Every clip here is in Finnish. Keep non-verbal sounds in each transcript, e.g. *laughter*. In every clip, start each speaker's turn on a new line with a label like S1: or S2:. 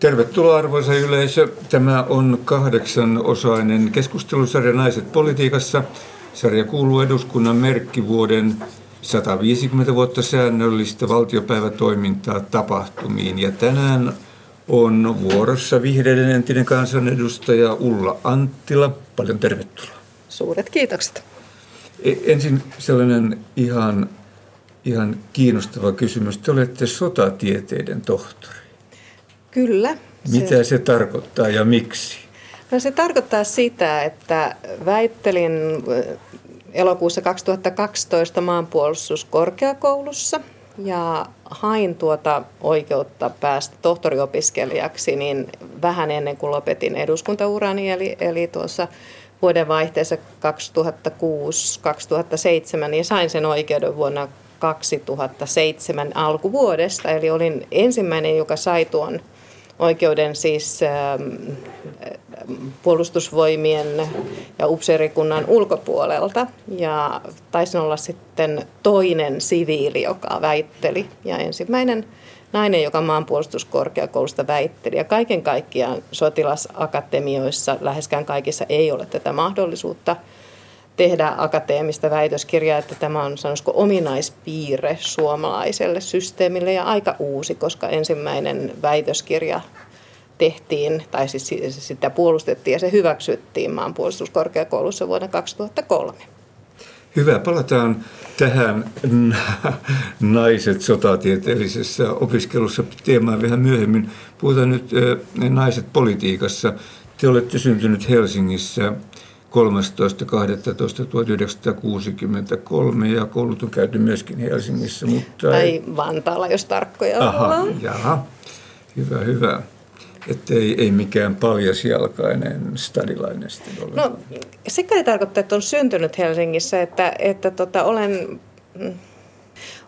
S1: Tervetuloa arvoisa yleisö. Tämä on kahdeksanosainen keskustelusarja Naiset politiikassa. Sarja kuuluu eduskunnan merkkivuoden 150 vuotta säännöllistä valtiopäivätoimintaa tapahtumiin. Ja tänään on vuorossa vihreiden entinen kansanedustaja Ulla Anttila. Paljon tervetuloa.
S2: Suuret kiitokset.
S1: E, ensin sellainen ihan, ihan kiinnostava kysymys. Te olette sotatieteiden tohtori.
S2: Kyllä.
S1: Mitä se, se tarkoittaa ja miksi?
S2: No se tarkoittaa sitä, että väittelin elokuussa 2012 maanpuolustuskorkeakoulussa ja hain tuota oikeutta päästä tohtoriopiskelijaksi niin vähän ennen kuin lopetin eduskuntaurani, eli, eli tuossa vuodenvaihteessa 2006-2007, niin sain sen oikeuden vuonna 2007 alkuvuodesta. Eli olin ensimmäinen, joka sai tuon oikeuden siis ähm, puolustusvoimien ja upseerikunnan ulkopuolelta. Ja taisin olla sitten toinen siviili, joka väitteli. Ja ensimmäinen nainen, joka maanpuolustuskorkeakoulusta väitteli. Ja kaiken kaikkiaan sotilasakatemioissa läheskään kaikissa ei ole tätä mahdollisuutta tehdä akateemista väitöskirjaa, että tämä on sanoisiko ominaispiirre suomalaiselle systeemille ja aika uusi, koska ensimmäinen väitöskirja tehtiin, tai siis sitä puolustettiin ja se hyväksyttiin maanpuolustuskorkeakoulussa vuonna 2003.
S1: Hyvä, palataan tähän naiset sotatieteellisessä opiskelussa teemaan vähän myöhemmin. Puhutaan nyt naiset politiikassa. Te olette syntynyt Helsingissä 13.12.1963 ja koulut on käyty myöskin Helsingissä.
S2: Mutta tai ei... Vantaalla, jos tarkkoja
S1: Aha, ollaan. Jaha. Hyvä, hyvä. Että ei, ei mikään paljasjalkainen stadilainen sitten ole.
S2: No, se kai tarkoittaa, että on syntynyt Helsingissä, että, että tota, olen,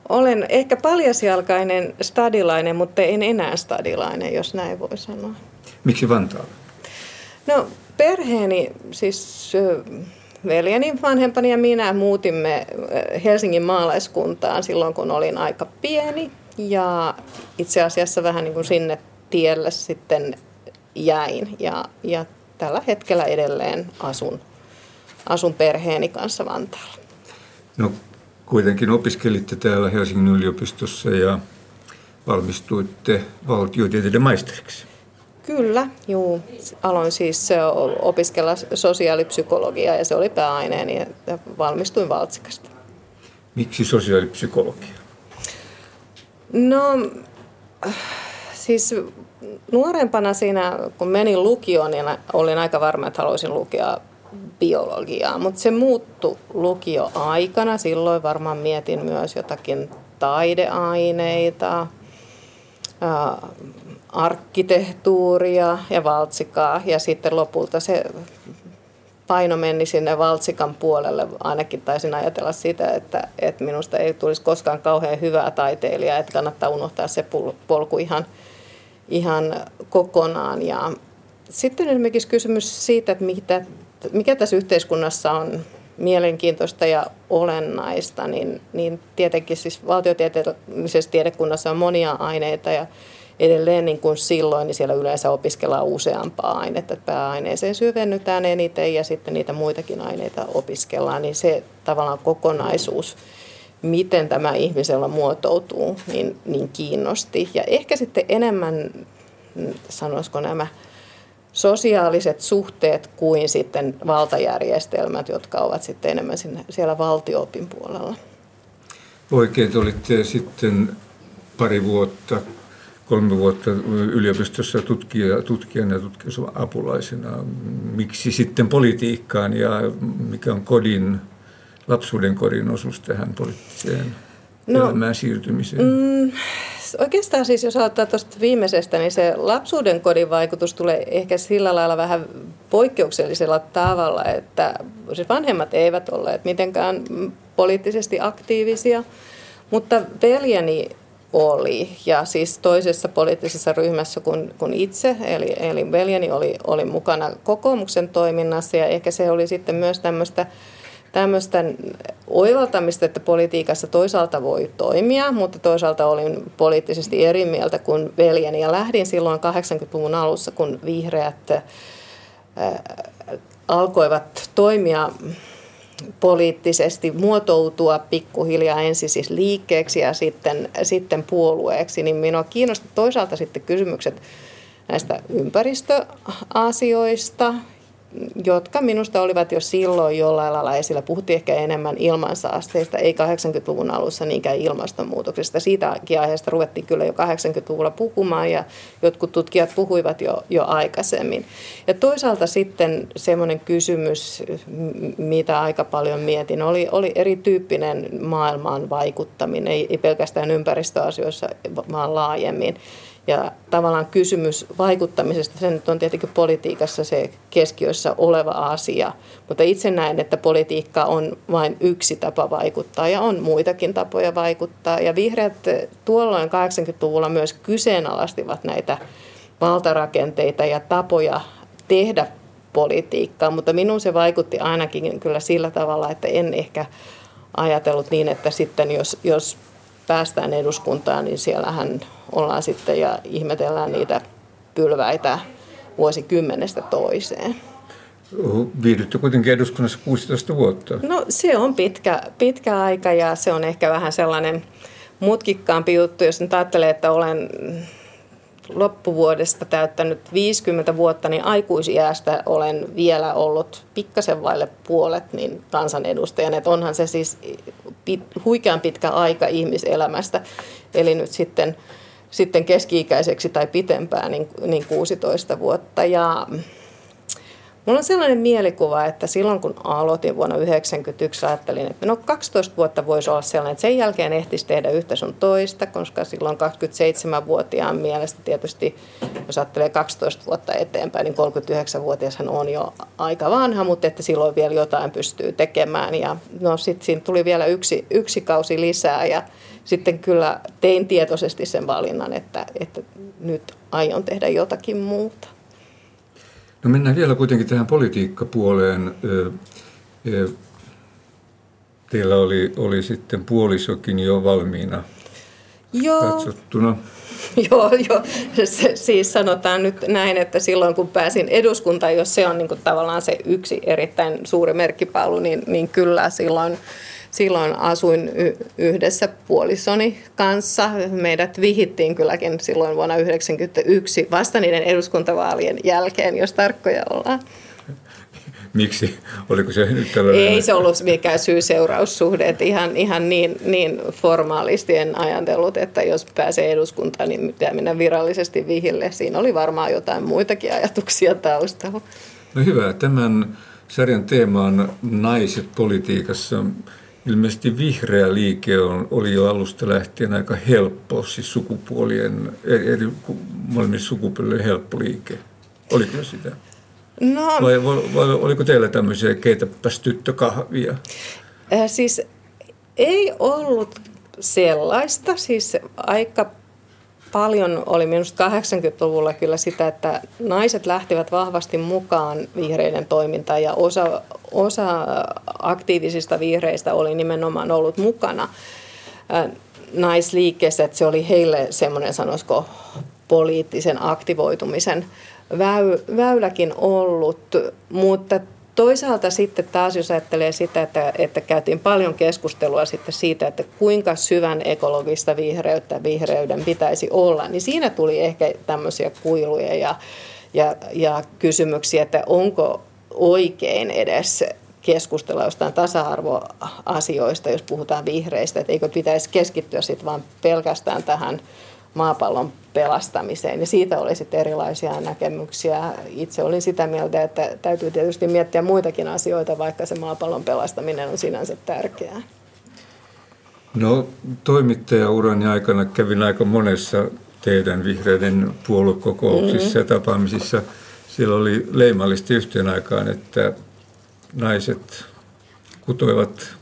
S2: olen ehkä paljasjalkainen stadilainen, mutta en enää stadilainen, jos näin voi sanoa.
S1: Miksi Vantaalla?
S2: No perheeni, siis veljeni, vanhempani ja minä muutimme Helsingin maalaiskuntaan silloin, kun olin aika pieni. Ja itse asiassa vähän niin kuin sinne tielle sitten jäin. Ja, ja tällä hetkellä edelleen asun, asun perheeni kanssa Vantaalla.
S1: No kuitenkin opiskelitte täällä Helsingin yliopistossa ja valmistuitte valtiotieteiden maisteriksi.
S2: Kyllä, juu. Aloin siis opiskella sosiaalipsykologiaa ja se oli pääaineeni ja valmistuin Valtsikasta.
S1: Miksi sosiaalipsykologia?
S2: No, siis nuorempana siinä, kun menin lukioon, niin olin aika varma, että haluaisin lukea biologiaa, mutta se muuttui lukioaikana. Silloin varmaan mietin myös jotakin taideaineita, arkkitehtuuria ja valtsikaa ja sitten lopulta se paino meni sinne valtsikan puolelle. Ainakin taisin ajatella sitä, että, että minusta ei tulisi koskaan kauhean hyvää taiteilijaa, että kannattaa unohtaa se polku ihan, ihan kokonaan. Ja sitten esimerkiksi kysymys siitä, että mitä, mikä tässä yhteiskunnassa on mielenkiintoista ja olennaista, niin, niin tietenkin siis valtiotieteellisessä tiedekunnassa on monia aineita ja edelleen niin kuin silloin, niin siellä yleensä opiskellaan useampaa ainetta. Pääaineeseen syvennytään eniten ja sitten niitä muitakin aineita opiskellaan, niin se tavallaan kokonaisuus, miten tämä ihmisellä muotoutuu, niin, niin kiinnosti. Ja ehkä sitten enemmän, sanoisiko nämä sosiaaliset suhteet kuin sitten valtajärjestelmät, jotka ovat sitten enemmän siellä valtioopin puolella.
S1: Oikein, olitte sitten pari vuotta kolme vuotta yliopistossa tutkija, tutkijana ja tutkijan apulaisena. Miksi sitten politiikkaan ja mikä on kodin, lapsuuden kodin osuus tähän poliittiseen no, elämään siirtymiseen? Mm,
S2: oikeastaan siis jos aloittaa tuosta viimeisestä, niin se lapsuuden kodin vaikutus tulee ehkä sillä lailla vähän poikkeuksellisella tavalla, että siis vanhemmat eivät olleet mitenkään poliittisesti aktiivisia, mutta veljeni oli. Ja siis toisessa poliittisessa ryhmässä kuin, kuin itse, eli, eli veljeni oli, oli mukana kokoomuksen toiminnassa ja ehkä se oli sitten myös tämmöistä tämmöistä oivaltamista, että politiikassa toisaalta voi toimia, mutta toisaalta olin poliittisesti eri mieltä kuin veljeni. Ja lähdin silloin 80-luvun alussa, kun vihreät äh, alkoivat toimia poliittisesti muotoutua pikkuhiljaa ensin siis liikkeeksi ja sitten, sitten puolueeksi, niin minua kiinnosti toisaalta sitten kysymykset näistä ympäristöasioista jotka minusta olivat jo silloin jollain lailla esillä. Puhuttiin ehkä enemmän ilmansaasteista, ei 80-luvun alussa niinkään ilmastonmuutoksesta. Siitäkin aiheesta ruvettiin kyllä jo 80-luvulla puhumaan ja jotkut tutkijat puhuivat jo, jo aikaisemmin. Ja toisaalta sitten semmoinen kysymys, mitä aika paljon mietin, oli, oli erityyppinen maailmaan vaikuttaminen, ei, ei pelkästään ympäristöasioissa, vaan laajemmin. Ja tavallaan kysymys vaikuttamisesta, se nyt on tietenkin politiikassa se keskiössä oleva asia, mutta itse näen, että politiikka on vain yksi tapa vaikuttaa ja on muitakin tapoja vaikuttaa. Ja vihreät tuolloin 80-luvulla myös kyseenalaistivat näitä valtarakenteita ja tapoja tehdä politiikkaa, mutta minun se vaikutti ainakin kyllä sillä tavalla, että en ehkä ajatellut niin, että sitten jos, jos päästään eduskuntaan, niin siellähän ollaan sitten ja ihmetellään niitä pylväitä vuosikymmenestä toiseen.
S1: Viihdytte kuitenkin eduskunnassa 16 vuotta.
S2: No se on pitkä, pitkä aika ja se on ehkä vähän sellainen mutkikkaampi juttu, jos nyt ajattelee, että olen loppuvuodesta täyttänyt 50 vuotta, niin aikuisiästä olen vielä ollut pikkasen vaille puolet niin kansanedustajan. Että onhan se siis pit, huikean pitkä aika ihmiselämästä. Eli nyt sitten, sitten keski-ikäiseksi tai pitempään niin, niin 16 vuotta. Ja Mulla on sellainen mielikuva, että silloin kun aloitin vuonna 1991, ajattelin, että no 12 vuotta voisi olla sellainen, että sen jälkeen ehtisi tehdä yhtä sun toista, koska silloin 27-vuotiaan mielestä tietysti, jos ajattelee 12 vuotta eteenpäin, niin 39-vuotiashan on jo aika vanha, mutta että silloin vielä jotain pystyy tekemään. Ja no sitten siinä tuli vielä yksi, yksi kausi lisää ja sitten kyllä tein tietoisesti sen valinnan, että, että nyt aion tehdä jotakin muuta.
S1: No mennään vielä kuitenkin tähän politiikkapuoleen. Teillä oli, oli sitten puolisokin jo valmiina Joo. katsottuna. *laughs*
S2: Joo, joo. Se, siis sanotaan nyt näin, että silloin kun pääsin eduskuntaan, jos se on niin kuin tavallaan se yksi erittäin suuri merkkipaalu, niin, niin kyllä silloin silloin asuin yhdessä puolisoni kanssa. Meidät vihittiin kylläkin silloin vuonna 1991 vasta niiden eduskuntavaalien jälkeen, jos tarkkoja ollaan. *laughs*
S1: Miksi? Oliko se nyt tällainen?
S2: Ei se ollut mikään syy-seuraussuhde. Että ihan, ihan niin, niin formaalisti en ajatellut, että jos pääsee eduskuntaan, niin pitää mennä virallisesti vihille. Siinä oli varmaan jotain muitakin ajatuksia taustalla.
S1: No hyvä. Tämän sarjan teema on naiset politiikassa ilmeisesti vihreä liike on, oli jo alusta lähtien aika helppo, siis sukupuolien, eri molemmissa sukupuolien helppo liike. Oliko sitä? No, vai, vai, vai oliko teillä tämmöisiä keitäpäs tyttökahvia?
S2: Äh, siis ei ollut sellaista, siis aika paljon oli minusta 80-luvulla kyllä sitä, että naiset lähtivät vahvasti mukaan vihreiden toimintaan ja osa, osa aktiivisista vihreistä oli nimenomaan ollut mukana. Naisliikkeessä, että se oli heille semmoinen, sanoisiko, poliittisen aktivoitumisen väyläkin ollut, mutta Toisaalta sitten taas, jos ajattelee sitä, että, että käytiin paljon keskustelua sitten siitä, että kuinka syvän ekologista vihreyttä vihreyden pitäisi olla, niin siinä tuli ehkä tämmöisiä kuiluja ja, ja, ja kysymyksiä, että onko oikein edes keskustella jostain tasa-arvoasioista, jos puhutaan vihreistä, että eikö pitäisi keskittyä sitten vaan pelkästään tähän maapallon pelastamiseen. Ja siitä oli sitten erilaisia näkemyksiä. Itse olin sitä mieltä, että täytyy tietysti miettiä muitakin asioita, vaikka se maapallon pelastaminen on sinänsä tärkeää.
S1: No toimittajaurani aikana kävin aika monessa teidän vihreiden puoluekokouksissa mm-hmm. ja tapaamisissa. Siellä oli leimallisesti yhteen aikaan, että naiset kutoivat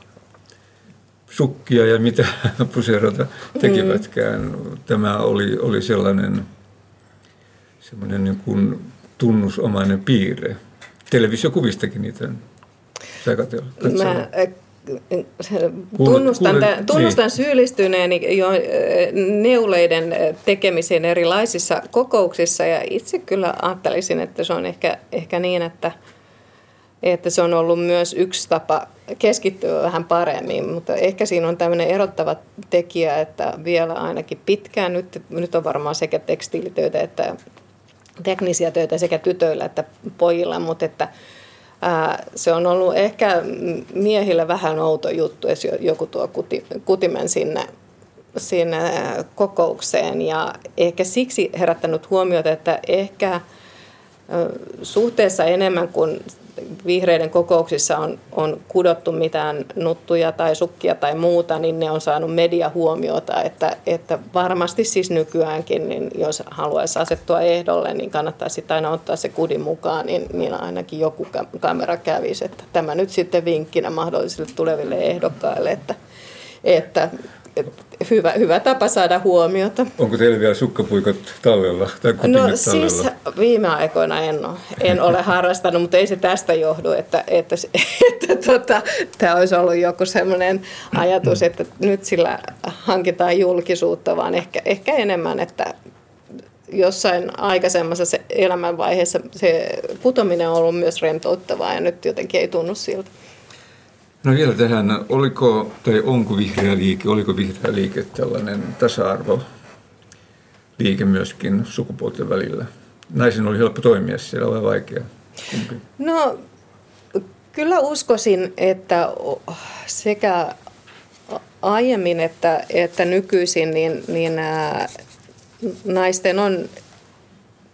S1: sukkia ja mitä *laughs* puseroita tekivätkään. Mm. Tämä oli, oli sellainen semmoinen niin kuin tunnusomainen piirre. Televisiokuvistakin niitä
S2: Mä, Tunnustan, Kuule, tunnustan niin. syyllistyneeni jo neuleiden tekemiseen erilaisissa kokouksissa ja itse kyllä ajattelisin, että se on ehkä, ehkä niin, että, että se on ollut myös yksi tapa keskittyä vähän paremmin, mutta ehkä siinä on tämmöinen erottava tekijä, että vielä ainakin pitkään, nyt, nyt on varmaan sekä tekstiilitöitä että teknisiä töitä sekä tytöillä että pojilla, mutta että se on ollut ehkä miehille vähän outo juttu, jos joku tuo kuti, kutimen sinne, sinne kokoukseen. Ja ehkä siksi herättänyt huomiota, että ehkä suhteessa enemmän kuin vihreiden kokouksissa on, on kudottu mitään nuttuja tai sukkia tai muuta, niin ne on saanut mediahuomiota, että, että varmasti siis nykyäänkin, niin jos haluaisi asettua ehdolle, niin kannattaisi aina ottaa se kudin mukaan, niin, niin ainakin joku kamera kävisi. Että tämä nyt sitten vinkkinä mahdollisille tuleville ehdokkaille, että, että hyvä, hyvä tapa saada huomiota.
S1: Onko teillä vielä sukkapuikot tallella tai No tallella?
S2: siis viime aikoina en ole, en ole *laughs* harrastanut, mutta ei se tästä johdu, että, että, että, *laughs* että tota, tämä olisi ollut joku sellainen ajatus, että nyt sillä hankitaan julkisuutta, vaan ehkä, ehkä enemmän, että jossain aikaisemmassa se elämänvaiheessa se putominen on ollut myös rentouttavaa ja nyt jotenkin ei tunnu siltä.
S1: No vielä tähän, oliko tai onko vihreä liike, oliko vihreä liike tällainen tasa-arvo liike myöskin sukupuolten välillä? Naisen oli helppo toimia siellä vai vaikea? Kumpi?
S2: No kyllä uskoisin, että sekä aiemmin että, että nykyisin niin, niin ää, naisten on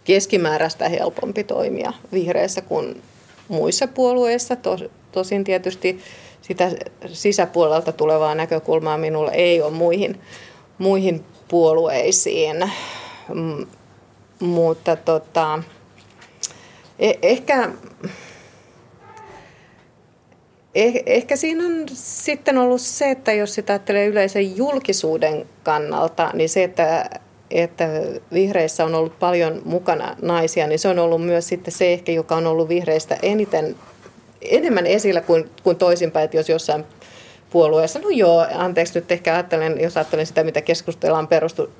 S2: keskimääräistä helpompi toimia vihreissä kuin muissa puolueissa. Tos, tosin tietysti sitä sisäpuolelta tulevaa näkökulmaa minulla ei ole muihin, muihin puolueisiin. M- mutta tota, eh- ehkä, eh- ehkä siinä on sitten ollut se, että jos sitä ajattelee yleisen julkisuuden kannalta, niin se, että että vihreissä on ollut paljon mukana naisia, niin se on ollut myös sitten se ehkä, joka on ollut vihreistä eniten enemmän esillä kuin, kuin toisinpäin, että jos jossain puolueessa, no joo, anteeksi nyt ehkä ajattelen, jos ajattelen sitä, mitä keskustellaan perustu,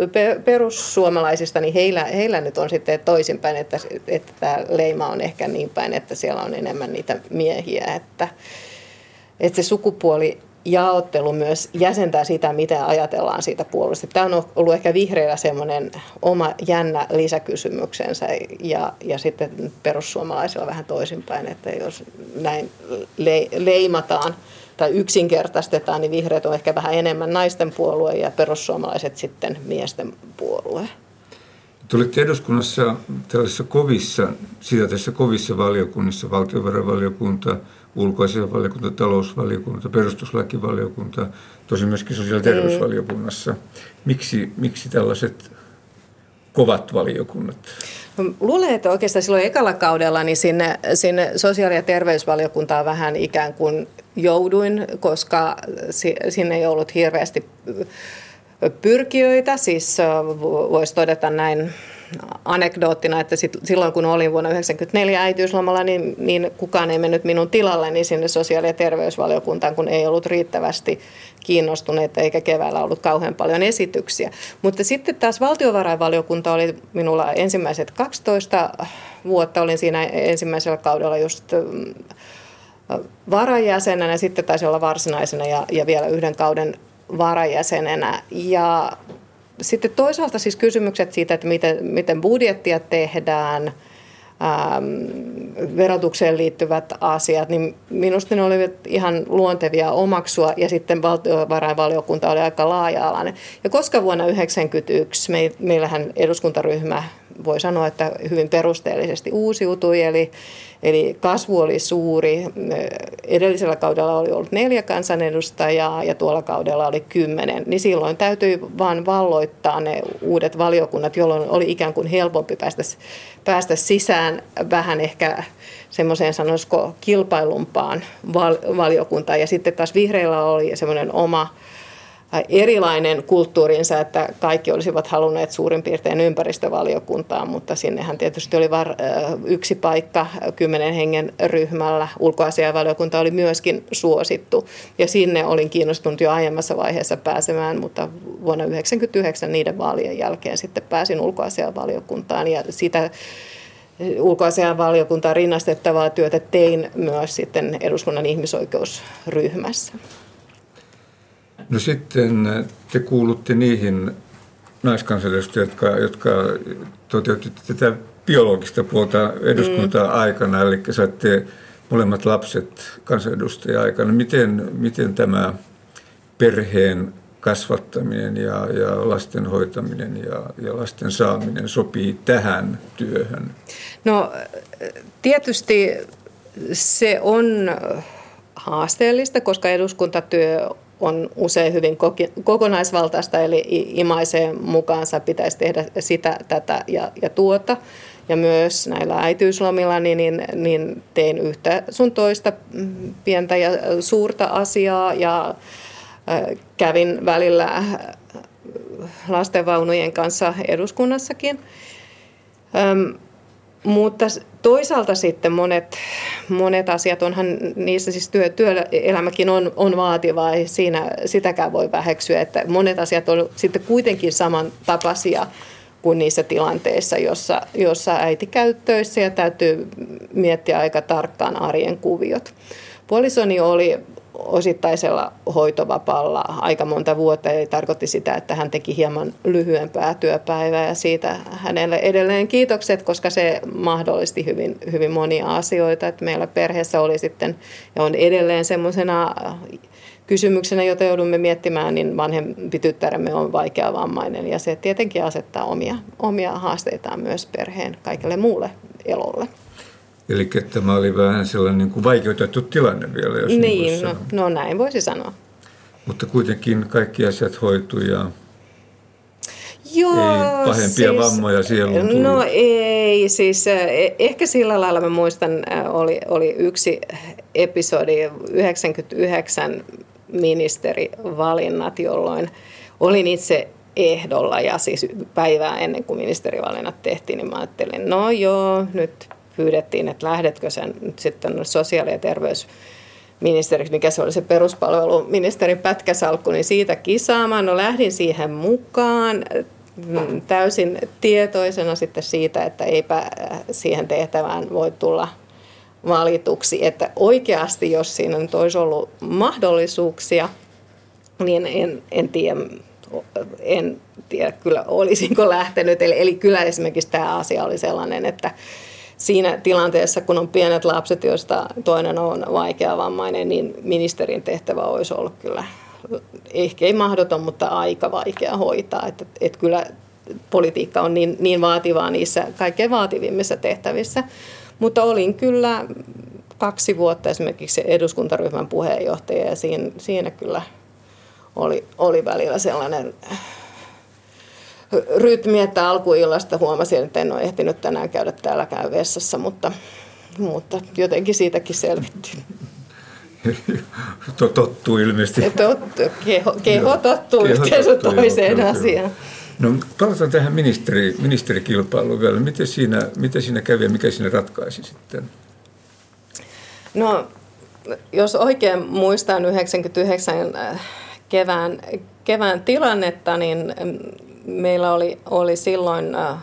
S2: perussuomalaisista, niin heillä, heillä nyt on sitten toisinpäin, että, että tämä leima on ehkä niin päin, että siellä on enemmän niitä miehiä, että, että se sukupuoli jaottelu myös jäsentää sitä, miten ajatellaan siitä puolueesta. Tämä on ollut ehkä vihreillä semmoinen oma jännä lisäkysymyksensä ja, ja sitten perussuomalaisilla vähän toisinpäin, että jos näin le, leimataan tai yksinkertaistetaan, niin vihreät on ehkä vähän enemmän naisten puolue ja perussuomalaiset sitten miesten puolue.
S1: Tulitte eduskunnassa tällaisissa kovissa, sitä tässä kovissa valiokunnissa, valtiovarainvaliokunta, ulkoasianvaliokunta, talousvaliokunta, perustuslakivaliokunta, tosi myöskin sosiaali- ja terveysvaliokunnassa. Miksi, miksi tällaiset kovat valiokunnat?
S2: No, luulen, että oikeastaan silloin ekalla kaudella niin sinne, sinne sosiaali- ja terveysvaliokuntaan vähän ikään kuin jouduin, koska sinne ei ollut hirveästi pyrkijöitä. Siis voisi todeta näin anekdoottina, että sit, silloin kun olin vuonna 1994 äitiyslomalla, niin, niin kukaan ei mennyt minun tilalleni sinne sosiaali- ja terveysvaliokuntaan, kun ei ollut riittävästi kiinnostuneita eikä keväällä ollut kauhean paljon esityksiä. Mutta sitten taas valtiovarainvaliokunta oli minulla ensimmäiset 12 vuotta, olin siinä ensimmäisellä kaudella just varajäsenenä, sitten taisi olla varsinaisena ja, ja vielä yhden kauden varajäsenenä. Ja sitten toisaalta siis kysymykset siitä, että miten, miten budjettia tehdään, ähm, verotukseen liittyvät asiat, niin minusta ne olivat ihan luontevia omaksua ja sitten valtiovarainvaliokunta oli aika laaja-alainen. Ja koska vuonna 1991 me, meillähän eduskuntaryhmä voi sanoa, että hyvin perusteellisesti uusiutui, eli Eli kasvu oli suuri. Edellisellä kaudella oli ollut neljä kansanedustajaa ja tuolla kaudella oli kymmenen. Niin silloin täytyi vain valloittaa ne uudet valiokunnat, jolloin oli ikään kuin helpompi päästä, päästä sisään vähän ehkä semmoiseen sanoisiko kilpailumpaan val- valiokuntaan. Ja sitten taas vihreillä oli semmoinen oma erilainen kulttuurinsa, että kaikki olisivat halunneet suurin piirtein ympäristövaliokuntaa, mutta sinnehän tietysti oli var, yksi paikka kymmenen hengen ryhmällä. Ulkoasiainvaliokunta oli myöskin suosittu ja sinne olin kiinnostunut jo aiemmassa vaiheessa pääsemään, mutta vuonna 1999 niiden vaalien jälkeen sitten pääsin ulkoasiainvaliokuntaan ja sitä ulkoasiainvaliokuntaan rinnastettavaa työtä tein myös sitten eduskunnan ihmisoikeusryhmässä.
S1: No sitten te kuulutte niihin naiskansanedustajia, jotka, jotka toteutitte tätä biologista puolta eduskuntaa mm. aikana, eli saitte molemmat lapset kansanedustaja-aikana. Miten, miten tämä perheen kasvattaminen ja, ja lasten hoitaminen ja, ja lasten saaminen sopii tähän työhön?
S2: No tietysti se on haasteellista, koska eduskuntatyö on usein hyvin kokonaisvaltaista, eli imaisee mukaansa pitäisi tehdä sitä, tätä ja, ja tuota. Ja myös näillä äitiyslomilla niin, niin, niin tein yhtä sun toista pientä ja suurta asiaa ja kävin välillä lastenvaunujen kanssa eduskunnassakin. Mutta toisaalta sitten monet, monet asiat, onhan niissä siis työ, työelämäkin on, on vaativaa, ei siinä sitäkään voi väheksyä, että monet asiat on sitten kuitenkin samantapaisia kuin niissä tilanteissa, jossa, jossa äiti käy töissä ja täytyy miettiä aika tarkkaan arjen kuviot. Puolisoni oli osittaisella hoitovapaalla aika monta vuotta, eli tarkoitti sitä, että hän teki hieman lyhyempää työpäivää ja siitä hänelle edelleen kiitokset, koska se mahdollisti hyvin, hyvin monia asioita, että meillä perheessä oli sitten ja on edelleen semmoisena kysymyksenä, jota joudumme miettimään, niin vanhempi tyttäremme on vaikea vammainen ja se tietenkin asettaa omia, omia haasteitaan myös perheen kaikille muulle elolle.
S1: Eli tämä oli vähän sellainen niin kuin vaikeutettu tilanne vielä, jos
S2: niin, niin no, no näin voisi sanoa.
S1: Mutta kuitenkin kaikki asiat hoitui ja
S2: Joo,
S1: ei pahempia siis, vammoja sieluun tullut.
S2: No ei, siis e, ehkä sillä lailla mä muistan, oli, oli yksi episodi 99 ministerivalinnat, jolloin olin itse ehdolla ja siis päivää ennen kuin ministerivalinnat tehtiin, niin mä ajattelin, no joo, nyt pyydettiin, että lähdetkö sen nyt sitten sosiaali- ja terveysministeriksi, mikä se oli se peruspalveluministerin pätkäsalkku, niin siitä kisaamaan. No lähdin siihen mukaan mm, täysin tietoisena sitten siitä, että eipä siihen tehtävään voi tulla valituksi. Että oikeasti, jos siinä nyt olisi ollut mahdollisuuksia, niin en, en tiedä, en tiedä kyllä olisinko lähtenyt. Eli, eli kyllä esimerkiksi tämä asia oli sellainen, että siinä tilanteessa, kun on pienet lapset, joista toinen on vaikeavammainen, niin ministerin tehtävä olisi ollut kyllä ehkä ei mahdoton, mutta aika vaikea hoitaa. Että, että kyllä politiikka on niin, niin vaativaa niissä kaikkein vaativimmissa tehtävissä. Mutta olin kyllä kaksi vuotta esimerkiksi eduskuntaryhmän puheenjohtaja ja siinä, siinä kyllä oli, oli välillä sellainen rytmi, että alkuillasta huomasin, että en ole ehtinyt tänään käydä täälläkään vessassa, mutta, mutta jotenkin siitäkin selvittiin.
S1: Tottuu ilmeisesti.
S2: Tottu, keho, keho tottuu keho yhteensä tottuu, toiseen joo, asiaan.
S1: No palataan tähän ministeri, ministerikilpailuun vielä. Miten siinä, miten siinä kävi ja mikä siinä ratkaisi sitten?
S2: No, jos oikein muistan 99 äh, kevään, kevään tilannetta, niin meillä oli, oli silloin äh, äh,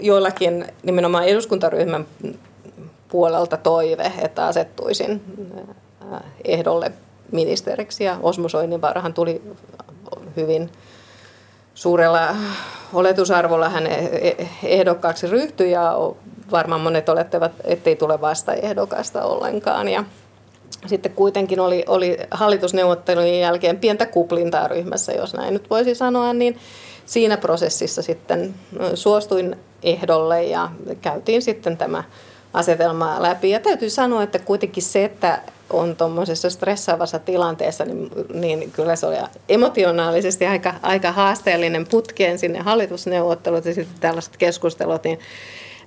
S2: joillakin nimenomaan eduskuntaryhmän puolelta toive, että asettuisin äh, ehdolle ministeriksi. Ja Osmo Soininvaarahan tuli hyvin suurella oletusarvolla hän e-, e-, ehdokkaaksi ryhtyi ja varmaan monet olettavat, ettei tule vasta ehdokasta ollenkaan. Ja sitten kuitenkin oli, oli hallitusneuvottelujen jälkeen pientä kuplintaa ryhmässä, jos näin nyt voisi sanoa, niin siinä prosessissa sitten suostuin ehdolle ja käytiin sitten tämä asetelma läpi. Ja täytyy sanoa, että kuitenkin se, että on tuommoisessa stressaavassa tilanteessa, niin, niin kyllä se oli emotionaalisesti aika, aika haasteellinen putkeen sinne hallitusneuvottelut ja sitten tällaiset keskustelut, niin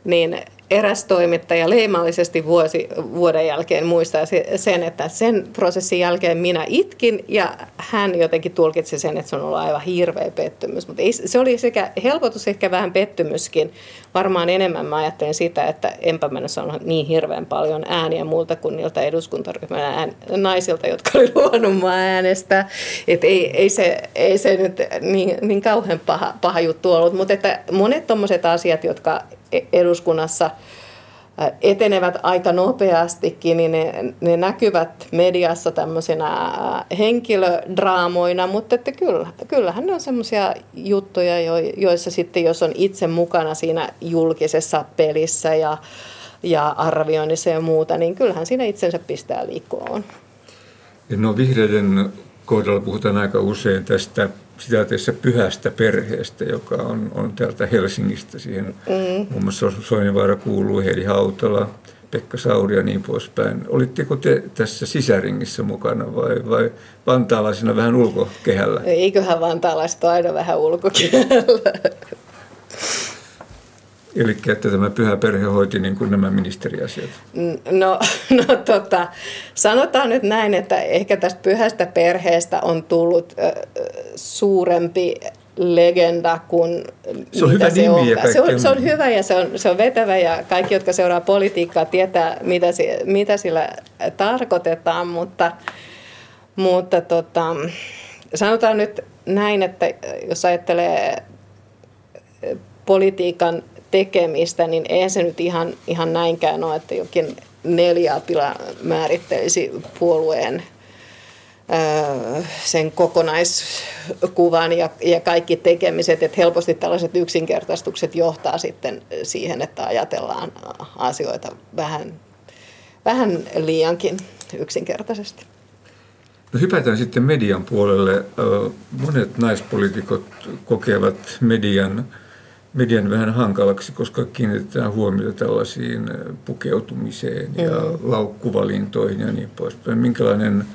S2: niin eräs toimittaja leimallisesti vuosi, vuoden jälkeen muistaa sen, että sen prosessin jälkeen minä itkin ja hän jotenkin tulkitsi sen, että se on ollut aivan hirveä pettymys. Mutta se oli sekä helpotus, ehkä vähän pettymyskin. Varmaan enemmän mä ajattelin sitä, että enpä mä saanut niin hirveän paljon ääniä muulta kuin niiltä eduskuntaryhmän ään, naisilta, jotka oli luonut mua äänestä. Että ei, ei, se, ei se nyt niin, niin kauhean paha, paha juttu ollut, mutta että monet tuommoiset asiat, jotka eduskunnassa etenevät aika nopeastikin, niin ne, ne näkyvät mediassa tämmöisenä henkilödraamoina, mutta että kyllä, kyllähän ne on semmoisia juttuja, joissa sitten jos on itse mukana siinä julkisessa pelissä ja, ja arvioinnissa ja muuta, niin kyllähän siinä itsensä pistää liikkoon.
S1: No vihreiden kohdalla puhutaan aika usein tästä sitä tässä pyhästä perheestä, joka on, on täältä Helsingistä. Siihen mm. muun muassa Soinivaara kuuluu, Heidi Hautala, Pekka Sauri ja niin poispäin. Olitteko te tässä sisäringissä mukana vai, vai vantaalaisina vähän ulkokehällä?
S2: Eiköhän vantaalaiset aina vähän ulkokehällä.
S1: Eli että tämä pyhä perhe hoiti niin kuin nämä ministeriasiat?
S2: No, *laughs* no tota, sanotaan nyt näin, että ehkä tästä pyhästä perheestä on tullut äh, suurempi legenda kuin
S1: se on hyvä se nimi
S2: on. Se on, se on hyvä ja se on, se on vetävä ja kaikki, jotka seuraa politiikkaa, tietää, mitä, se, mitä sillä tarkoitetaan, mutta, mutta tota, sanotaan nyt näin, että jos ajattelee politiikan tekemistä, niin ei se nyt ihan, ihan näinkään ole, että jokin neljäpila määrittelisi puolueen sen kokonaiskuvan ja, ja kaikki tekemiset, että helposti tällaiset yksinkertaistukset johtaa sitten siihen, että ajatellaan asioita vähän, vähän liiankin yksinkertaisesti.
S1: No hypätään sitten median puolelle. Monet naispoliitikot kokevat median median vähän hankalaksi, koska kiinnitetään huomiota tällaisiin pukeutumiseen ja mm. laukkuvalintoihin ja niin poispäin. Minkälainen,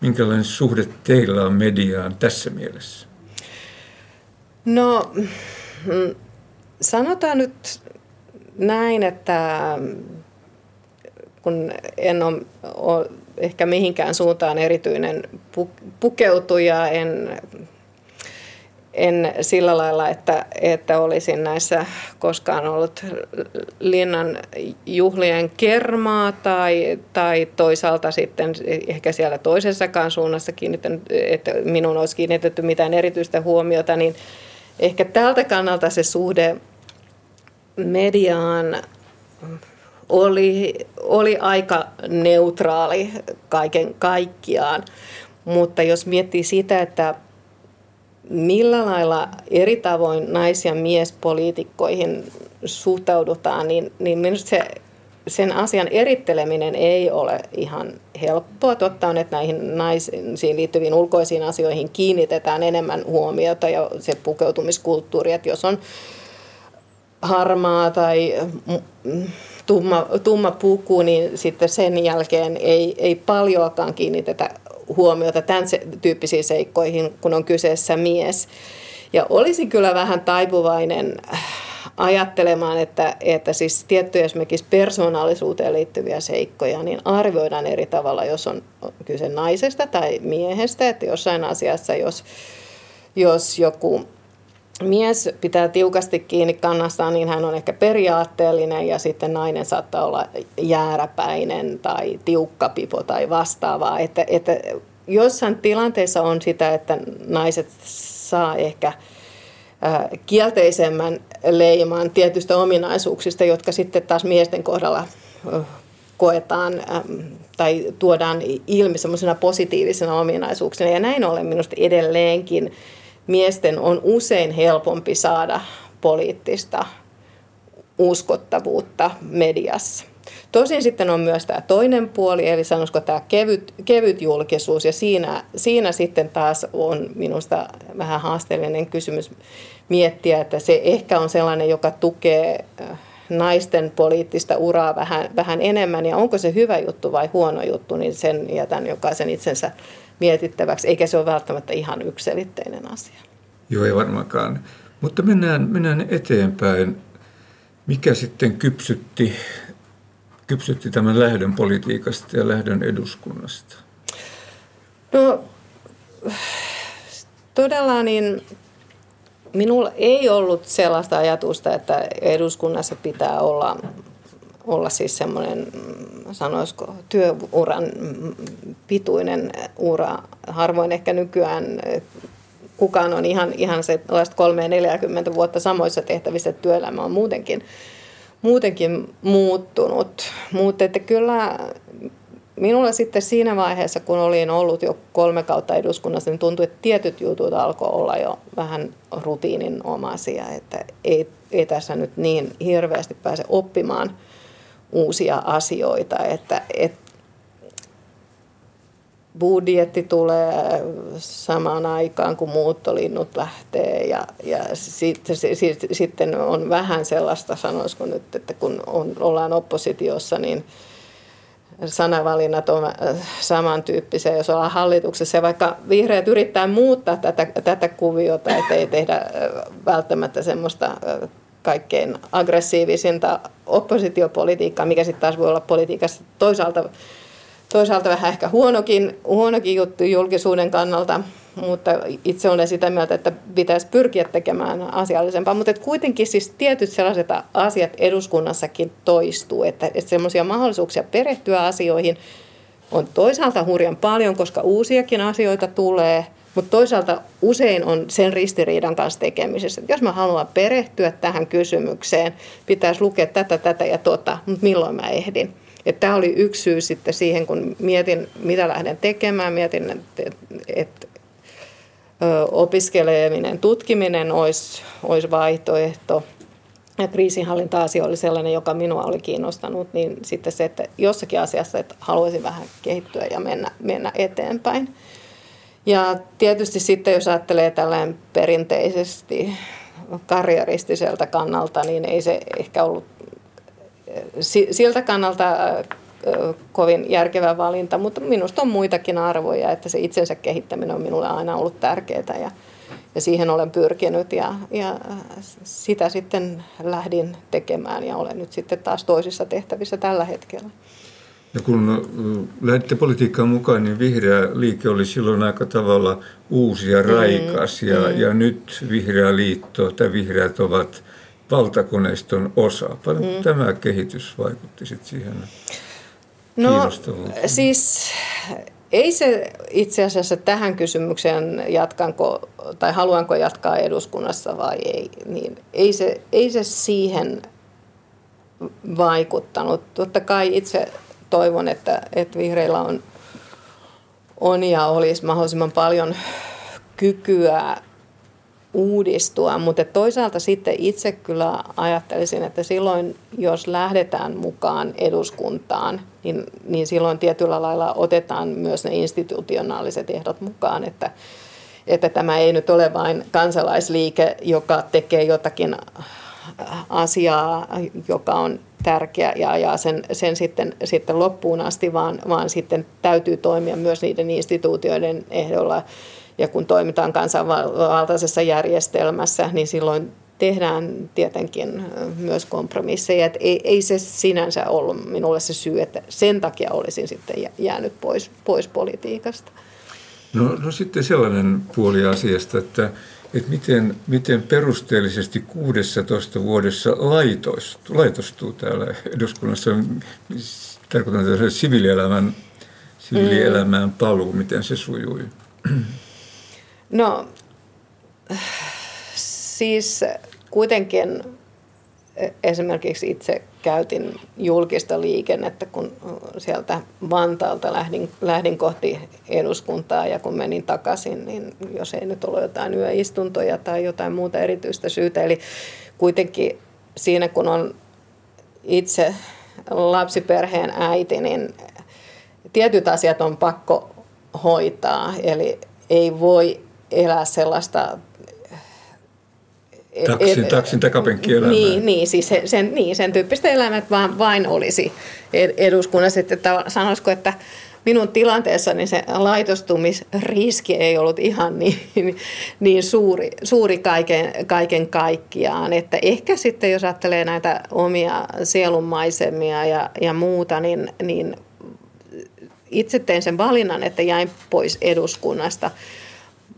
S1: minkälainen suhde teillä on mediaan tässä mielessä?
S2: No, mm, sanotaan nyt näin, että kun en ole, ole ehkä mihinkään suuntaan erityinen pukeutuja, en en sillä lailla, että, että olisin näissä koskaan ollut linnan juhlien kermaa tai, tai toisaalta sitten ehkä siellä toisessakaan suunnassa kiinnittänyt, että minun olisi kiinnitetty mitään erityistä huomiota, niin ehkä tältä kannalta se suhde mediaan oli, oli aika neutraali kaiken kaikkiaan. Mutta jos miettii sitä, että millä lailla eri tavoin nais- ja miespoliitikkoihin suhtaudutaan, niin, niin minusta se, sen asian eritteleminen ei ole ihan helppoa. Totta on, että näihin naisiin liittyviin ulkoisiin asioihin kiinnitetään enemmän huomiota ja se pukeutumiskulttuuri, että jos on harmaa tai tumma, tumma puku, niin sitten sen jälkeen ei, ei paljoakaan kiinnitetä huomiota tämän tyyppisiin seikkoihin, kun on kyseessä mies. Ja olisin kyllä vähän taipuvainen äh, ajattelemaan, että, että siis tiettyjä esimerkiksi persoonallisuuteen liittyviä seikkoja, niin arvioidaan eri tavalla, jos on kyse naisesta tai miehestä. Että jossain asiassa, jos, jos joku mies pitää tiukasti kiinni kannastaan, niin hän on ehkä periaatteellinen ja sitten nainen saattaa olla jääräpäinen tai tiukkapipo tai vastaavaa. Että, että jossain tilanteessa on sitä, että naiset saa ehkä kielteisemmän leiman tietystä ominaisuuksista, jotka sitten taas miesten kohdalla koetaan tai tuodaan ilmi semmoisena positiivisena ominaisuuksina. Ja näin ollen minusta edelleenkin miesten on usein helpompi saada poliittista uskottavuutta mediassa. Tosin sitten on myös tämä toinen puoli, eli sanoisiko tämä kevyt, kevyt julkisuus, ja siinä, siinä sitten taas on minusta vähän haasteellinen kysymys miettiä, että se ehkä on sellainen, joka tukee äh, naisten poliittista uraa vähän, vähän enemmän, ja onko se hyvä juttu vai huono juttu, niin sen jätän jokaisen itsensä mietittäväksi, eikä se ole välttämättä ihan yksilitteinen asia.
S1: Joo, ei varmaankaan. Mutta mennään, mennään eteenpäin. Mikä sitten kypsytti, kypsytti tämän lähdön politiikasta ja lähdön eduskunnasta?
S2: No todella niin minulla ei ollut sellaista ajatusta, että eduskunnassa pitää olla, olla siis semmoinen, sanoisiko, työuran pituinen ura. Harvoin ehkä nykyään kukaan on ihan, ihan se 3-40 vuotta samoissa tehtävissä, työelämä on muutenkin, muutenkin muuttunut. Mutta että kyllä minulla sitten siinä vaiheessa, kun olin ollut jo kolme kautta eduskunnassa, niin tuntui, että tietyt jutut alkoi olla jo vähän rutiininomaisia, että ei, ei tässä nyt niin hirveästi pääse oppimaan uusia asioita, että, että budjetti tulee samaan aikaan, kun muuttolinnut lähtee ja, ja sitten, sitten on vähän sellaista, sanoisiko nyt, että kun on, ollaan oppositiossa, niin sanavalinnat on äh, samantyyppisiä, jos ollaan hallituksessa. Ja vaikka vihreät yrittää muuttaa tätä, tätä kuviota, että ei tehdä äh, välttämättä semmoista äh, kaikkein aggressiivisinta oppositiopolitiikkaa, mikä sitten taas voi olla politiikassa toisaalta toisaalta vähän ehkä huonokin, huonokin juttu julkisuuden kannalta, mutta itse olen sitä mieltä, että pitäisi pyrkiä tekemään asiallisempaa. Mutta kuitenkin siis tietyt sellaiset asiat eduskunnassakin toistuu, että, että semmoisia mahdollisuuksia perehtyä asioihin on toisaalta hurjan paljon, koska uusiakin asioita tulee, mutta toisaalta usein on sen ristiriidan kanssa tekemisessä. Että jos mä haluan perehtyä tähän kysymykseen, pitäisi lukea tätä, tätä ja tota, mutta milloin mä ehdin. Tämä oli yksi syy sitten siihen, kun mietin, mitä lähden tekemään. Mietin, että, että opiskeleminen, tutkiminen olisi, olisi vaihtoehto. Ja kriisinhallinta-asia oli sellainen, joka minua oli kiinnostanut, niin sitten se, että jossakin asiassa että haluaisin vähän kehittyä ja mennä, mennä eteenpäin. Ja tietysti sitten, jos ajattelee tällainen perinteisesti karrieristiseltä kannalta, niin ei se ehkä ollut siltä kannalta kovin järkevä valinta, mutta minusta on muitakin arvoja, että se itsensä kehittäminen on minulle aina ollut tärkeää ja, ja siihen olen pyrkinyt ja, ja sitä sitten lähdin tekemään ja olen nyt sitten taas toisissa tehtävissä tällä hetkellä.
S1: Ja kun lähditte politiikkaan mukaan, niin vihreä liike oli silloin aika tavalla uusi ja raikas. Mm, ja, mm. ja nyt vihreä liitto tai vihreät ovat valtakoneiston osa. Paljon mm. tämä kehitys vaikutti sitten siihen
S2: No siis ei se itse asiassa tähän kysymykseen jatkanko tai haluanko jatkaa eduskunnassa vai ei, niin ei se, ei se siihen vaikuttanut. Totta kai itse toivon, että, että vihreillä on, on ja olisi mahdollisimman paljon kykyä uudistua, mutta toisaalta sitten itse kyllä ajattelisin, että silloin jos lähdetään mukaan eduskuntaan, niin, niin silloin tietyllä lailla otetaan myös ne institutionaaliset ehdot mukaan, että, että tämä ei nyt ole vain kansalaisliike, joka tekee jotakin asiaa, joka on tärkeä ja ajaa sen, sen sitten, sitten loppuun asti, vaan, vaan sitten täytyy toimia myös niiden instituutioiden ehdolla, ja kun toimitaan kansanvaltaisessa järjestelmässä, niin silloin tehdään tietenkin myös kompromisseja. Että ei, ei se sinänsä ollut minulle se syy, että sen takia olisin sitten jäänyt pois, pois politiikasta.
S1: No, no sitten sellainen puoli asiasta, että, että miten, miten perusteellisesti 16 vuodessa laitostuu, laitostuu täällä eduskunnassa, tarkoitan siviilielämän, siviilielämään paluu, miten se sujui?
S2: No siis kuitenkin esimerkiksi itse käytin julkista liikennettä, kun sieltä Vantaalta lähdin, lähdin kohti eduskuntaa ja kun menin takaisin, niin jos ei nyt ollut jotain yöistuntoja tai jotain muuta erityistä syytä. Eli kuitenkin siinä, kun on itse lapsiperheen äiti, niin tietyt asiat on pakko hoitaa. Eli ei voi elää sellaista
S1: Taksin, taksin takapenkkielämää.
S2: Niin, niin, siis sen, sen, niin, sen tyyppistä elämää, vaan vain olisi eduskunnassa. Että sanoisiko, että minun tilanteessani se laitostumisriski ei ollut ihan niin, *laughs* niin suuri, suuri kaiken, kaiken kaikkiaan. Että ehkä sitten jos ajattelee näitä omia sielunmaisemia ja, ja muuta, niin, niin itse tein sen valinnan, että jäin pois eduskunnasta –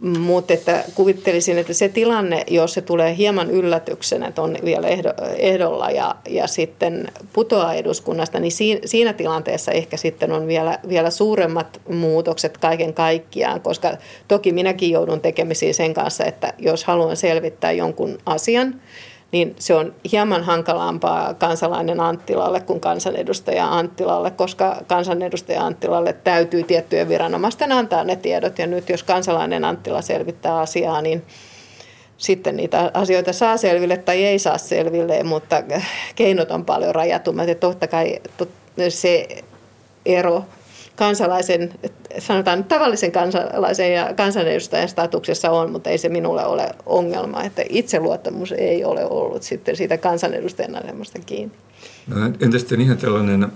S2: mutta että kuvittelisin, että se tilanne, jos se tulee hieman yllätyksenä, että on vielä ehdolla ja, ja sitten putoaa eduskunnasta, niin siinä, tilanteessa ehkä sitten on vielä, vielä suuremmat muutokset kaiken kaikkiaan, koska toki minäkin joudun tekemisiin sen kanssa, että jos haluan selvittää jonkun asian, niin se on hieman hankalampaa kansalainen Anttilalle kuin kansanedustaja Anttilalle, koska kansanedustaja Anttilalle täytyy tiettyjen viranomaisten antaa ne tiedot. Ja nyt jos kansalainen Anttila selvittää asiaa, niin sitten niitä asioita saa selville tai ei saa selville, mutta keinot on paljon rajatummat. Ja totta kai se ero kansalaisen, sanotaan tavallisen kansalaisen ja kansanedustajan statuksessa on, mutta ei se minulle ole ongelma, että itseluottamus ei ole ollut sitten siitä kansanedustajan asemasta kiinni.
S1: No, entä sitten ihan tällainen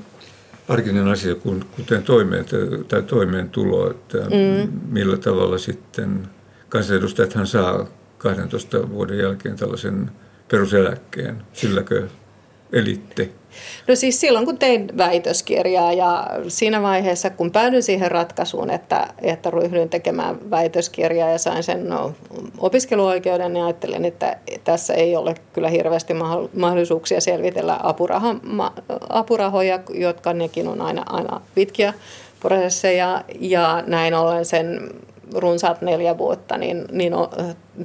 S1: arkinen asia, kuten toimeen, tai toimeentulo, että mm. millä tavalla sitten kansanedustajathan saa 12 vuoden jälkeen tällaisen peruseläkkeen, silläkö elitte?
S2: No siis silloin, kun tein väitöskirjaa ja siinä vaiheessa, kun päädyin siihen ratkaisuun, että, että ryhdyin tekemään väitöskirjaa ja sain sen no, opiskeluoikeuden, niin ajattelin, että tässä ei ole kyllä hirveästi mahdollisuuksia selvitellä apuraha, apurahoja, jotka nekin on aina, aina pitkiä prosesseja. Ja näin ollen sen runsaat neljä vuotta, niin, niin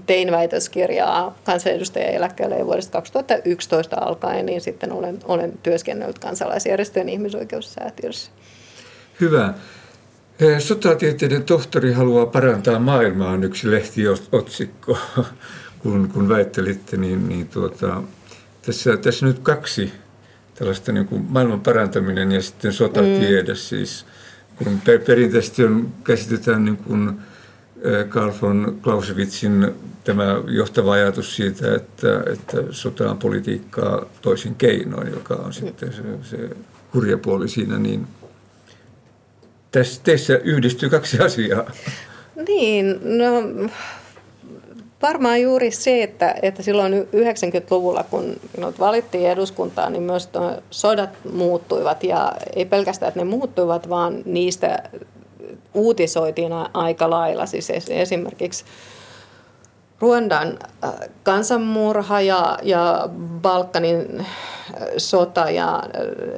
S2: tein väitöskirjaa kansanedustajien eläkkeelle vuodesta 2011 alkaen, niin sitten olen, olen työskennellyt kansalaisjärjestöjen ihmisoikeussäätiössä.
S1: Hyvä. Sotatieteiden tohtori haluaa parantaa maailmaa on yksi lehtiotsikko, kun, kun väittelitte, niin, niin tuota, tässä, tässä nyt kaksi tällaista niin kuin maailman parantaminen ja sitten sotatiede mm. siis, kun perinteisesti on, käsitetään niin kuin Karl von Clausewitzin tämä johtava ajatus siitä, että, että sota on politiikkaa toisin keinoin, joka on sitten se, se hurja puoli siinä, niin tässä teissä yhdistyy kaksi asiaa.
S2: Niin, no varmaan juuri se, että, että silloin 90-luvulla, kun minut valittiin eduskuntaan, niin myös sodat muuttuivat ja ei pelkästään, että ne muuttuivat, vaan niistä uutisoitiin aika lailla. Siis esimerkiksi Ruandan äh, kansanmurha ja, ja Balkanin äh, sota ja äh,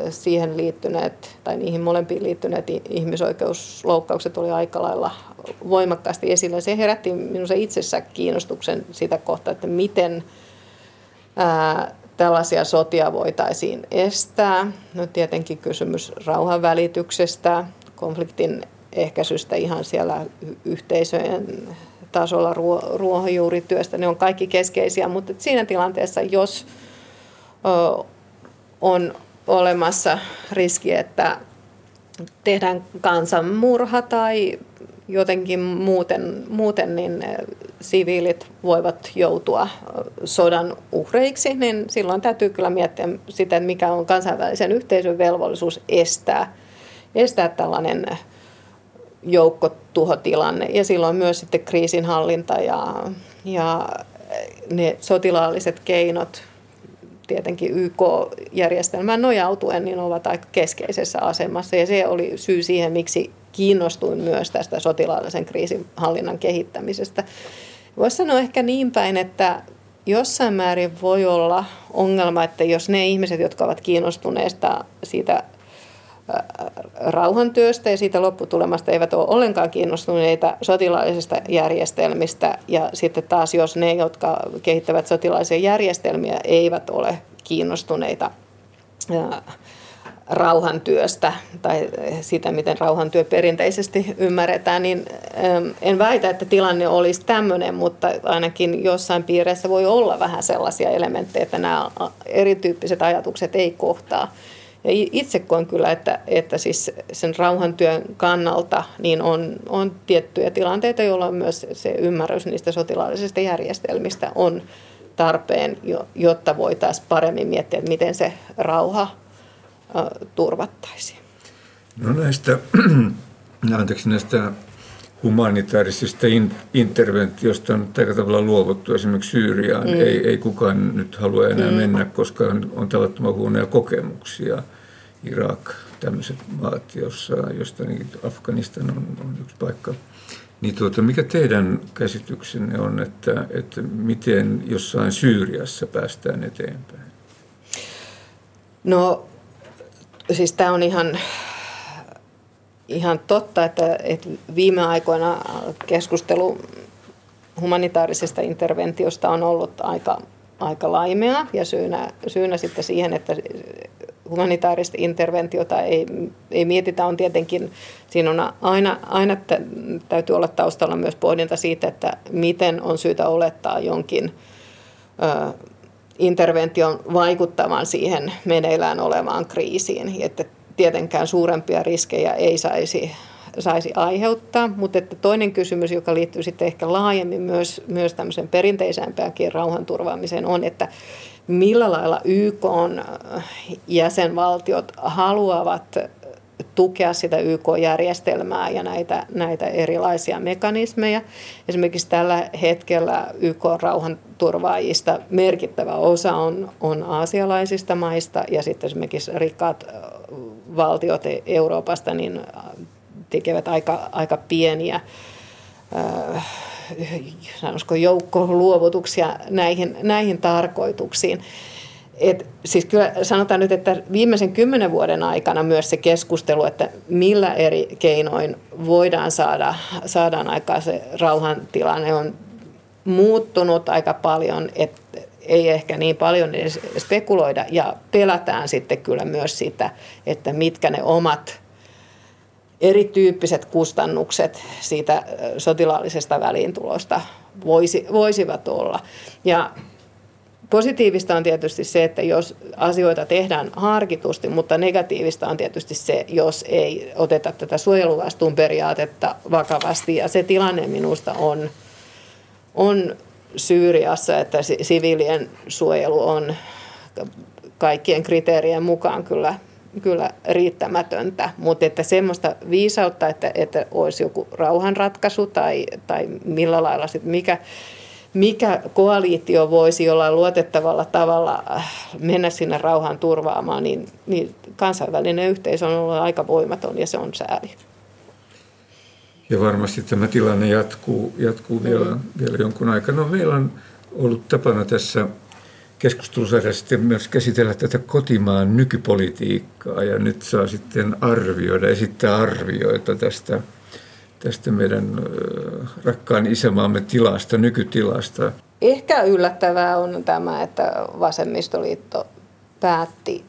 S2: siihen liittyneet, tai niihin molempiin liittyneet ihmisoikeusloukkaukset oli aika lailla voimakkaasti esillä. Se herätti minussa itsessä kiinnostuksen sitä kohtaa, että miten ää, tällaisia sotia voitaisiin estää. No tietenkin kysymys rauhanvälityksestä, konfliktin ehkäisystä ihan siellä yhteisöjen tasolla ruohonjuurityöstä. Ne on kaikki keskeisiä, mutta siinä tilanteessa, jos on olemassa riski, että tehdään kansanmurha tai jotenkin muuten, muuten niin siviilit voivat joutua sodan uhreiksi, niin silloin täytyy kyllä miettiä sitä, mikä on kansainvälisen yhteisön velvollisuus estää, estää tällainen joukkotuhotilanne ja silloin myös sitten kriisinhallinta ja, ja ne sotilaalliset keinot tietenkin YK-järjestelmään nojautuen niin ovat aika keskeisessä asemassa ja se oli syy siihen, miksi kiinnostuin myös tästä sotilaallisen kriisinhallinnan kehittämisestä. Voisi sanoa ehkä niin päin, että jossain määrin voi olla ongelma, että jos ne ihmiset, jotka ovat kiinnostuneista siitä rauhantyöstä ja siitä lopputulemasta eivät ole ollenkaan kiinnostuneita sotilaallisista järjestelmistä. Ja sitten taas jos ne, jotka kehittävät sotilaisia järjestelmiä, eivät ole kiinnostuneita rauhantyöstä tai sitä, miten rauhantyö perinteisesti ymmärretään, niin en väitä, että tilanne olisi tämmöinen, mutta ainakin jossain piireissä voi olla vähän sellaisia elementtejä, että nämä erityyppiset ajatukset ei kohtaa. Ja itse koen kyllä, että, että siis sen rauhantyön kannalta niin on, on tiettyjä tilanteita, jolloin myös se ymmärrys niistä sotilaallisista järjestelmistä on tarpeen, jotta voitaisiin paremmin miettiä, että miten se rauha turvattaisiin.
S1: No näistä *clears throat* anteeksi, näistä humanitaarisista interventiosta on tällä tavalla luovuttu esimerkiksi Syyriaan. Mm. Ei, ei kukaan nyt halua enää mm. mennä, koska on, on tavattoman huonoja kokemuksia. Irak, tämmöiset maat, jossa, josta niin Afganistan on, on yksi paikka. Niin tuota, mikä teidän käsityksenne on, että, että miten jossain Syyriassa päästään eteenpäin?
S2: No siis tämä on ihan ihan totta, että, että viime aikoina keskustelu humanitaarisesta interventiosta on ollut aika, aika laimea ja syynä, syynä sitten siihen, että humanitaarista interventiota ei, ei mietitä, on tietenkin, siinä on aina, aina täytyy olla taustalla myös pohdinta siitä, että miten on syytä olettaa jonkin ö, intervention vaikuttavan siihen meneillään olevaan kriisiin. Että tietenkään suurempia riskejä ei saisi, saisi aiheuttaa, mutta että toinen kysymys, joka liittyy sitten ehkä laajemmin myös, myös tämmöisen perinteisempäänkin rauhanturvaamiseen, on, että millä lailla YK on jäsenvaltiot haluavat tukea sitä YK-järjestelmää ja näitä, näitä erilaisia mekanismeja. Esimerkiksi tällä hetkellä YK-rauhanturvaajista merkittävä osa on, on aasialaisista maista ja sitten esimerkiksi rikkaat valtiot Euroopasta niin tekevät aika, aika pieniä äh, sanoisiko joukkoluovutuksia näihin, näihin tarkoituksiin. Et, siis kyllä sanotaan nyt, että viimeisen kymmenen vuoden aikana myös se keskustelu, että millä eri keinoin voidaan saada saadaan aikaa se rauhantilanne on muuttunut aika paljon, että ei ehkä niin paljon edes spekuloida ja pelätään sitten kyllä myös sitä, että mitkä ne omat erityyppiset kustannukset siitä sotilaallisesta väliintulosta voisi, voisivat olla. Ja Positiivista on tietysti se, että jos asioita tehdään harkitusti, mutta negatiivista on tietysti se, jos ei oteta tätä suojeluvastuun periaatetta vakavasti. Ja se tilanne minusta on, on Syyriassa, että siviilien suojelu on kaikkien kriteerien mukaan kyllä, kyllä riittämätöntä, mutta että semmoista viisautta, että, että olisi joku rauhanratkaisu tai, tai millä lailla sit mikä, mikä koaliitio voisi jollain luotettavalla tavalla äh, mennä sinne rauhan turvaamaan, niin, niin kansainvälinen yhteisö on ollut aika voimaton ja se on sääli.
S1: Ja varmasti tämä tilanne jatkuu, jatkuu mm. vielä, vielä jonkun aikaa. No, meillä on ollut tapana tässä keskustelusarjassa myös käsitellä tätä kotimaan nykypolitiikkaa ja nyt saa sitten arvioida, esittää arvioita tästä – tästä meidän rakkaan isämaamme tilasta, nykytilasta.
S2: Ehkä yllättävää on tämä, että vasemmistoliitto päätti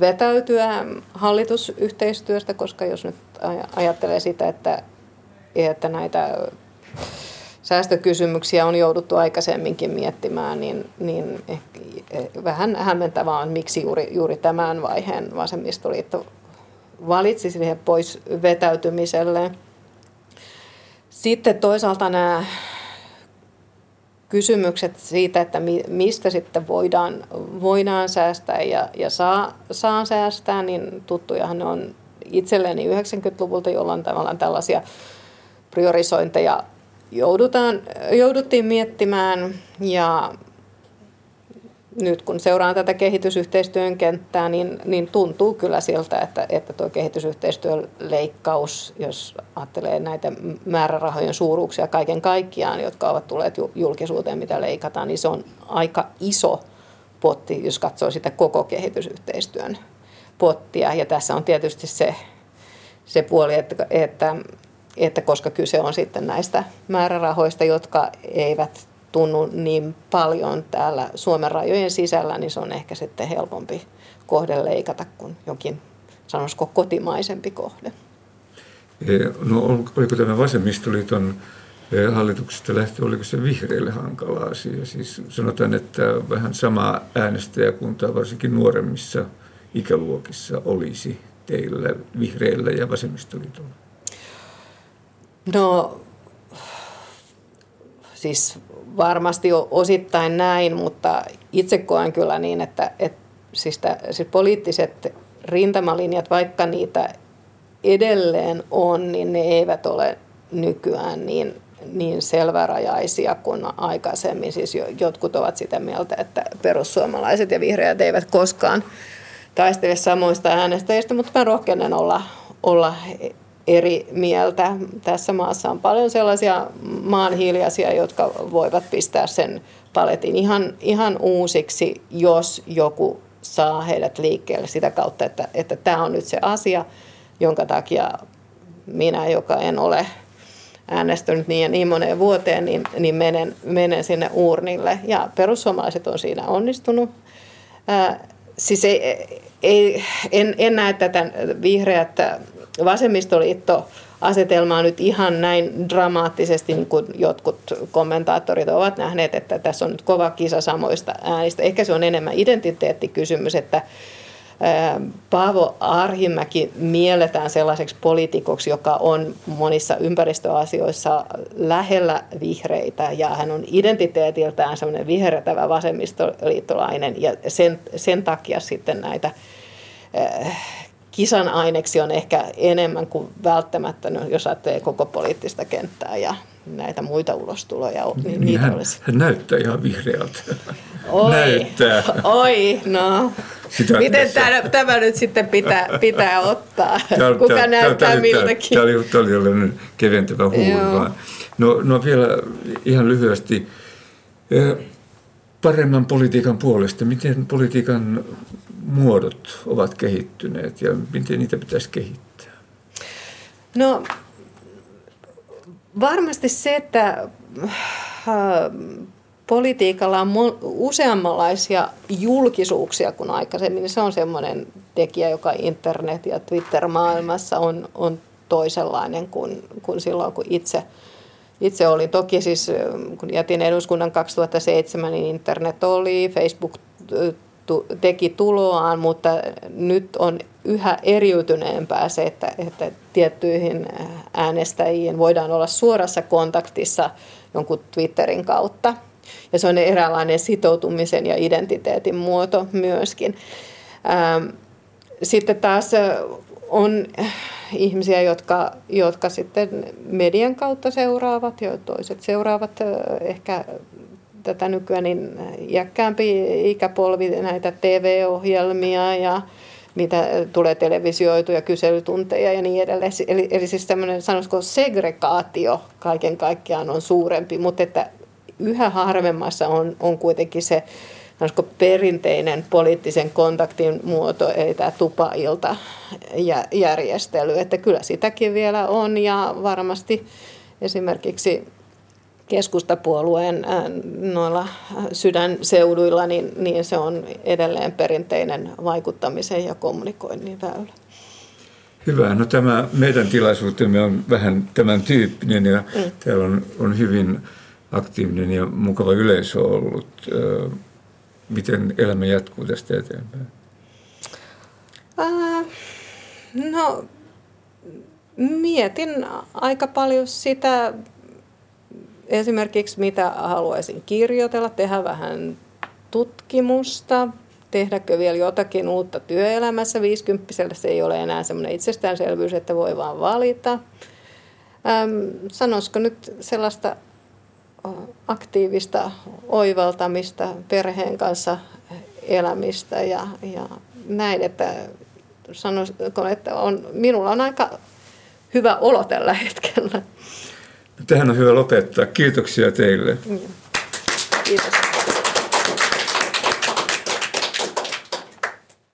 S2: vetäytyä hallitusyhteistyöstä, koska jos nyt ajattelee sitä, että, että näitä säästökysymyksiä on jouduttu aikaisemminkin miettimään, niin, niin vähän hämmentävää on, miksi juuri, juuri tämän vaiheen vasemmistoliitto valitsi siihen pois vetäytymiselle. Sitten toisaalta nämä kysymykset siitä, että mistä sitten voidaan, voidaan säästää ja, ja saa, saa säästää, niin tuttujahan ne on itselleni 90-luvulta, jolloin tavallaan tällaisia priorisointeja joudutaan, jouduttiin miettimään ja nyt kun seuraan tätä kehitysyhteistyön kenttää, niin, niin tuntuu kyllä siltä, että, että tuo kehitysyhteistyön leikkaus, jos ajattelee näitä määrärahojen suuruuksia kaiken kaikkiaan, jotka ovat tulleet julkisuuteen, mitä leikataan, niin se on aika iso potti, jos katsoo sitä koko kehitysyhteistyön pottia. Ja tässä on tietysti se, se puoli, että, että, että koska kyse on sitten näistä määrärahoista, jotka eivät tunnu niin paljon täällä Suomen rajojen sisällä, niin se on ehkä sitten helpompi kohde leikata kuin jokin, sanoisiko, kotimaisempi kohde.
S1: E, no oliko tämä vasemmistoliiton e, hallituksesta lähtö, oliko se vihreille hankala asia? Siis sanotaan, että vähän sama äänestäjäkuntaa varsinkin nuoremmissa ikäluokissa olisi teillä vihreillä ja vasemmistoliitolla?
S2: No siis varmasti osittain näin, mutta itse koen kyllä niin, että, että siis, tämä, siis poliittiset rintamalinjat, vaikka niitä edelleen on, niin ne eivät ole nykyään niin, niin selvärajaisia kuin aikaisemmin. Siis jotkut ovat sitä mieltä, että perussuomalaiset ja vihreät eivät koskaan taistele samoista äänestäjistä, mutta mä rohkenen olla, olla eri mieltä. Tässä maassa on paljon sellaisia maanhiljaisia, jotka voivat pistää sen paletin ihan, ihan uusiksi, jos joku saa heidät liikkeelle sitä kautta, että, että tämä on nyt se asia, jonka takia minä, joka en ole äänestänyt niin ja niin moneen vuoteen, niin, niin menen, menen sinne uurnille. Ja perussuomalaiset on siinä onnistunut. Ää, siis ei, ei, en, en näe tätä vihreät vasemmistoliitto asetelmaa nyt ihan näin dramaattisesti, niin kuin jotkut kommentaattorit ovat nähneet, että tässä on nyt kova kisa samoista äänistä. Ehkä se on enemmän identiteettikysymys, että Paavo Arhimäki mielletään sellaiseksi poliitikoksi, joka on monissa ympäristöasioissa lähellä vihreitä ja hän on identiteetiltään semmoinen vihertävä vasemmistoliittolainen ja sen, sen takia sitten näitä kisan aineksi on ehkä enemmän kuin välttämättä, no, jos ajattelee koko poliittista kenttää ja näitä muita ulostuloja. Niin, niin
S1: niitä hän, olisi. hän näyttää ihan vihreältä.
S2: Oi, näyttää. Oi, no. Sitä Miten tämä, tämä nyt sitten pitää, pitää ottaa? Tämä, Kuka tämä, näyttää tämä, miltäkin?
S1: Tämä oli, tämä oli tällainen keventävä huulu. No, no vielä ihan lyhyesti. Paremman politiikan puolesta, miten politiikan muodot ovat kehittyneet ja miten niitä pitäisi kehittää?
S2: No varmasti se, että äh, politiikalla on useammanlaisia julkisuuksia kuin aikaisemmin, se on semmoinen tekijä, joka internet- ja Twitter-maailmassa on, on toisenlainen kuin, kuin silloin, kun itse, itse oli. Toki siis, kun jätin eduskunnan 2007, niin internet oli, Facebook teki tuloaan, mutta nyt on yhä eriytyneempää se, että, että tiettyihin äänestäjiin voidaan olla suorassa kontaktissa jonkun Twitterin kautta. Ja se on eräänlainen sitoutumisen ja identiteetin muoto myöskin. Ähm, sitten taas on ihmisiä, jotka, jotka sitten median kautta seuraavat ja toiset seuraavat ehkä tätä nykyään niin iäkkäämpi ikäpolvi näitä TV-ohjelmia ja mitä tulee televisioituja kyselytunteja ja niin edelleen. Eli, eli siis tämmöinen, sanoisiko segregaatio kaiken kaikkiaan on suurempi, mutta että yhä harvemmassa on, on kuitenkin se sanoisiko perinteinen poliittisen kontaktin muoto, eli tämä tupailta järjestely, että kyllä sitäkin vielä on ja varmasti esimerkiksi keskustapuolueen äh, noilla sydänseuduilla, niin, niin se on edelleen perinteinen vaikuttamisen ja kommunikoinnin väylä.
S1: Hyvä. No tämä meidän tilaisuutemme on vähän tämän tyyppinen ja mm. täällä on, on hyvin aktiivinen ja mukava yleisö ollut. Miten elämä jatkuu tästä eteenpäin?
S2: Äh, no, mietin aika paljon sitä, esimerkiksi mitä haluaisin kirjoitella, tehdä vähän tutkimusta, tehdäkö vielä jotakin uutta työelämässä. 50 se ei ole enää semmoinen itsestäänselvyys, että voi vaan valita. Ähm, sanoisiko nyt sellaista aktiivista oivaltamista, perheen kanssa elämistä ja, ja näin, että sanoisiko, että on, minulla on aika hyvä olo tällä hetkellä.
S1: Tähän on hyvä lopettaa. Kiitoksia teille.
S2: Kiitos.